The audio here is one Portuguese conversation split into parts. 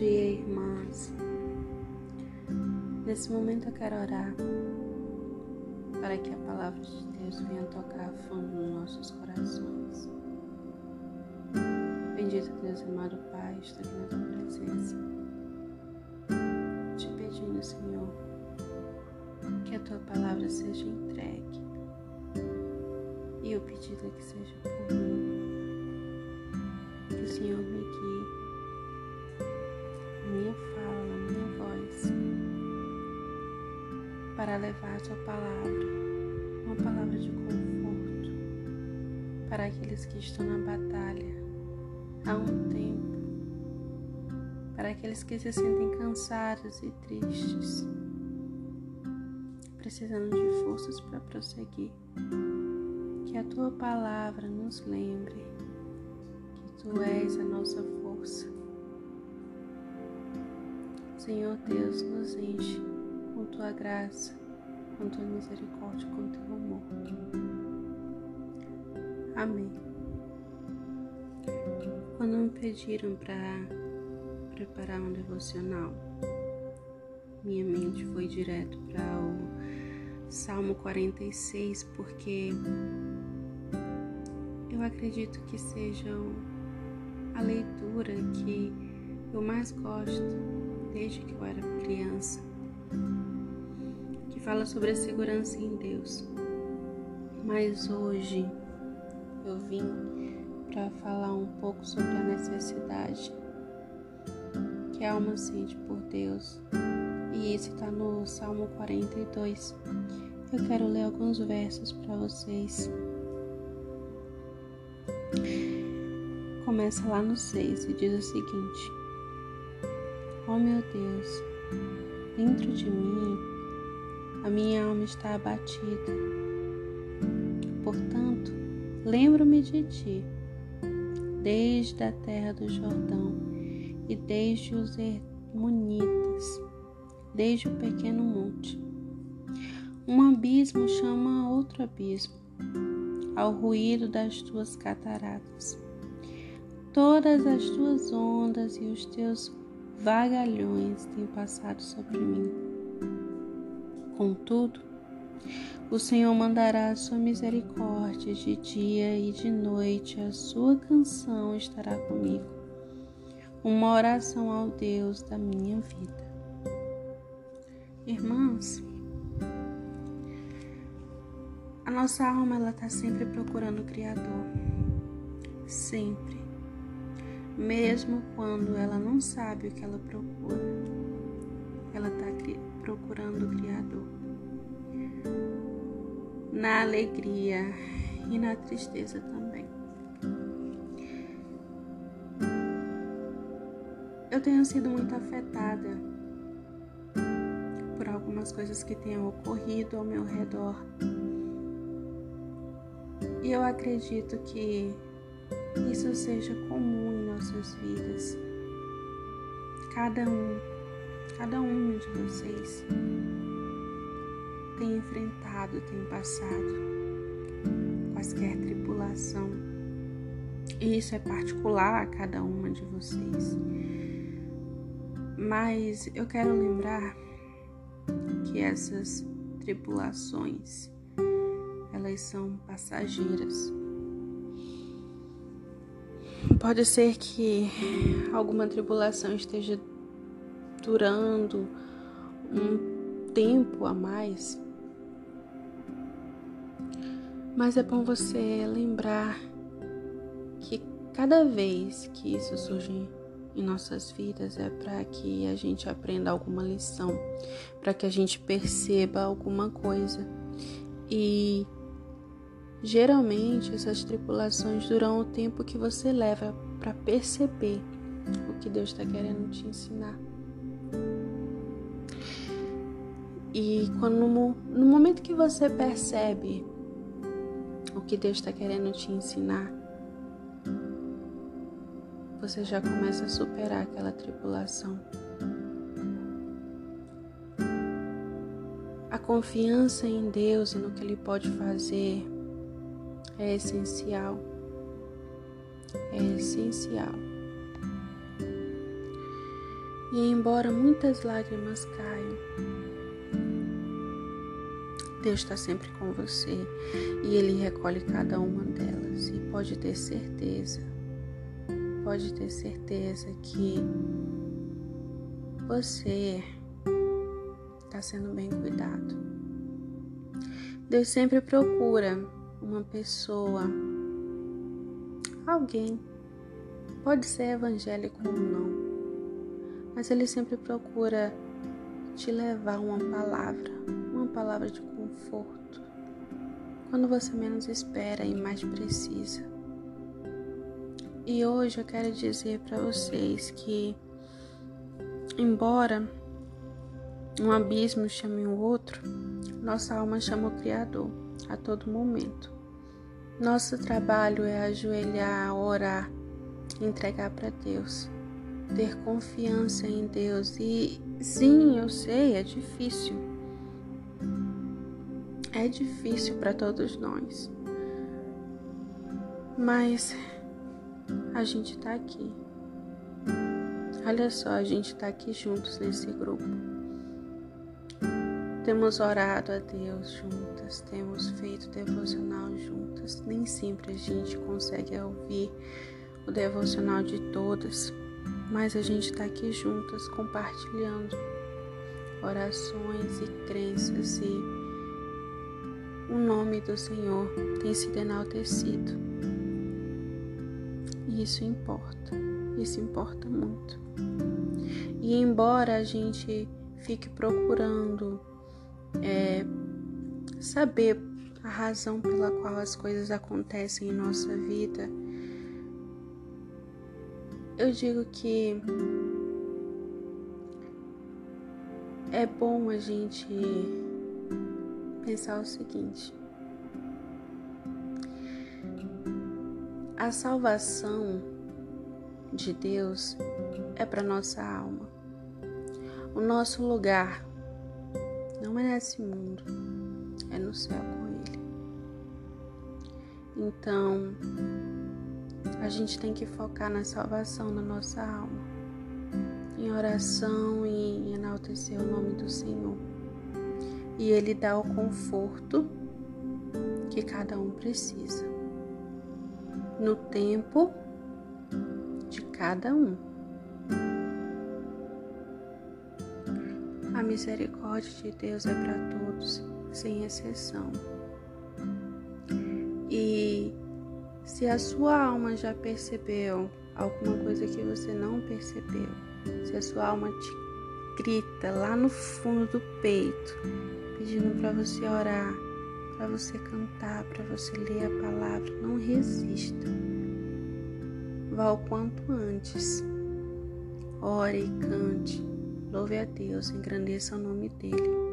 dia, irmãs. Nesse momento eu quero orar para que a palavra de Deus venha tocar fundo nos nossos corações. Bendito Deus, amado Pai, estou aqui na tua presença, te pedindo, Senhor, que a tua palavra seja entregue e o pedido é que seja por mim. Que o Senhor me guie minha fala, a minha voz, para levar a tua palavra, uma palavra de conforto para aqueles que estão na batalha há um tempo, para aqueles que se sentem cansados e tristes, precisando de forças para prosseguir. Que a tua palavra nos lembre que tu és a nossa força. Senhor Deus, nos enche com tua graça, com tua misericórdia, com teu amor. Amém. Quando me pediram para preparar um devocional, minha mente foi direto para o Salmo 46, porque eu acredito que seja a leitura que eu mais gosto desde que eu era criança, que fala sobre a segurança em Deus. Mas hoje eu vim para falar um pouco sobre a necessidade que a alma sente por Deus. E isso está no Salmo 42. Eu quero ler alguns versos para vocês. Começa lá no 6 e diz o seguinte: Ó oh meu Deus, dentro de mim a minha alma está abatida. Portanto, lembro-me de ti, desde a terra do Jordão e desde os Hermonitas, desde o pequeno monte. Um abismo chama outro abismo, ao ruído das tuas cataratas. Todas as tuas ondas e os teus vagalhões têm passado sobre mim. Contudo, o Senhor mandará a sua misericórdia de dia e de noite, a sua canção estará comigo. Uma oração ao Deus da minha vida. Irmãos, a nossa alma ela está sempre procurando o Criador, sempre mesmo quando ela não sabe o que ela procura. Ela está procurando o Criador. Na alegria e na tristeza também. Eu tenho sido muito afetada por algumas coisas que tenham ocorrido ao meu redor. E eu acredito que isso seja comum nossas vidas. Cada um, cada um de vocês tem enfrentado, tem passado quaisquer tripulação. E isso é particular a cada uma de vocês. Mas eu quero lembrar que essas tripulações elas são passageiras. Pode ser que alguma tribulação esteja durando um tempo a mais, mas é bom você lembrar que cada vez que isso surge em nossas vidas é para que a gente aprenda alguma lição, para que a gente perceba alguma coisa. E Geralmente, essas tripulações duram o tempo que você leva para perceber o que Deus está querendo te ensinar. E quando no momento que você percebe o que Deus está querendo te ensinar, você já começa a superar aquela tripulação. A confiança em Deus e no que Ele pode fazer é essencial. É essencial. E embora muitas lágrimas caiam, Deus está sempre com você e Ele recolhe cada uma delas. E pode ter certeza, pode ter certeza que você está sendo bem cuidado. Deus sempre procura uma pessoa, alguém, pode ser evangélico ou não, mas Ele sempre procura te levar uma palavra, uma palavra de conforto, quando você menos espera e mais precisa. E hoje eu quero dizer para vocês que, embora um abismo chame o outro, nossa alma chama o Criador a todo momento. Nosso trabalho é ajoelhar, orar, entregar para Deus, ter confiança em Deus. E sim, eu sei, é difícil. É difícil para todos nós. Mas a gente está aqui. Olha só, a gente está aqui juntos nesse grupo. Temos orado a Deus juntas, temos feito devocional juntas. Nem sempre a gente consegue ouvir o devocional de todas, mas a gente está aqui juntas compartilhando orações e crenças e o nome do Senhor tem sido enaltecido. E isso importa, isso importa muito. E embora a gente fique procurando é, saber a razão pela qual as coisas acontecem em nossa vida, eu digo que é bom a gente pensar o seguinte: a salvação de Deus é para nossa alma. O nosso lugar não é nesse mundo, é no céu com Ele. Então, a gente tem que focar na salvação da nossa alma, em oração e em enaltecer o nome do Senhor. E Ele dá o conforto que cada um precisa, no tempo de cada um. A misericórdia de Deus é para todos, sem exceção. E se a sua alma já percebeu alguma coisa que você não percebeu, se a sua alma te grita lá no fundo do peito, pedindo para você orar, para você cantar, para você ler a palavra, não resista. Vá o quanto antes. Ore e cante Louve a Deus, engrandeça o nome dele.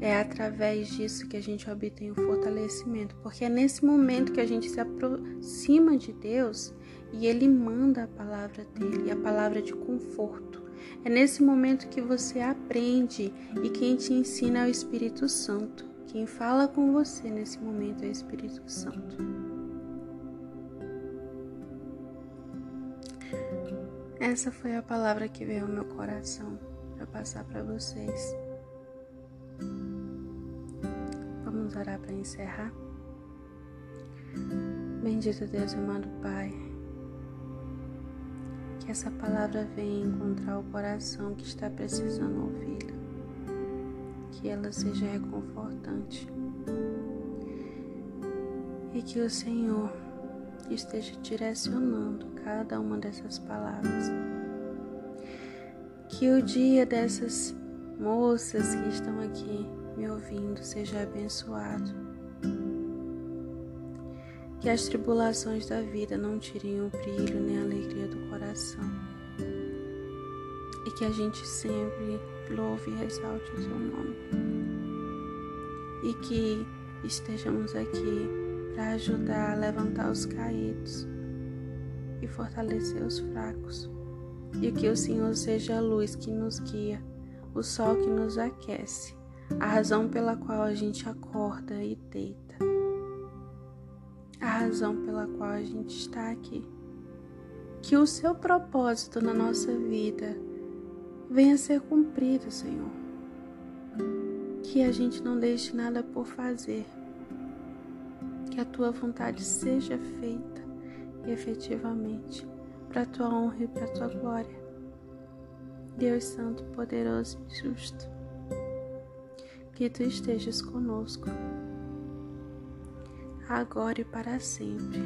É através disso que a gente obtém o fortalecimento, porque é nesse momento que a gente se aproxima de Deus e ele manda a palavra dele, a palavra de conforto. É nesse momento que você aprende e quem te ensina é o Espírito Santo. Quem fala com você nesse momento é o Espírito Santo. Essa foi a palavra que veio ao meu coração para passar para vocês. Vamos orar para encerrar? Bendito Deus, amado Pai, que essa palavra venha encontrar o coração que está precisando ouvi-la, que ela seja reconfortante e que o Senhor esteja direcionando cada uma dessas palavras. Que o dia dessas moças que estão aqui me ouvindo seja abençoado. Que as tribulações da vida não tirem o brilho nem a alegria do coração. E que a gente sempre louve e exalte o seu nome. E que estejamos aqui para ajudar a levantar os caídos e fortalecer os fracos. E que o Senhor seja a luz que nos guia, o sol que nos aquece, a razão pela qual a gente acorda e deita, a razão pela qual a gente está aqui. que o seu propósito na nossa vida venha ser cumprido, Senhor. Que a gente não deixe nada por fazer. Que a tua vontade seja feita efetivamente para a tua honra e para a tua glória. Deus Santo, poderoso e justo, que tu estejas conosco, agora e para sempre.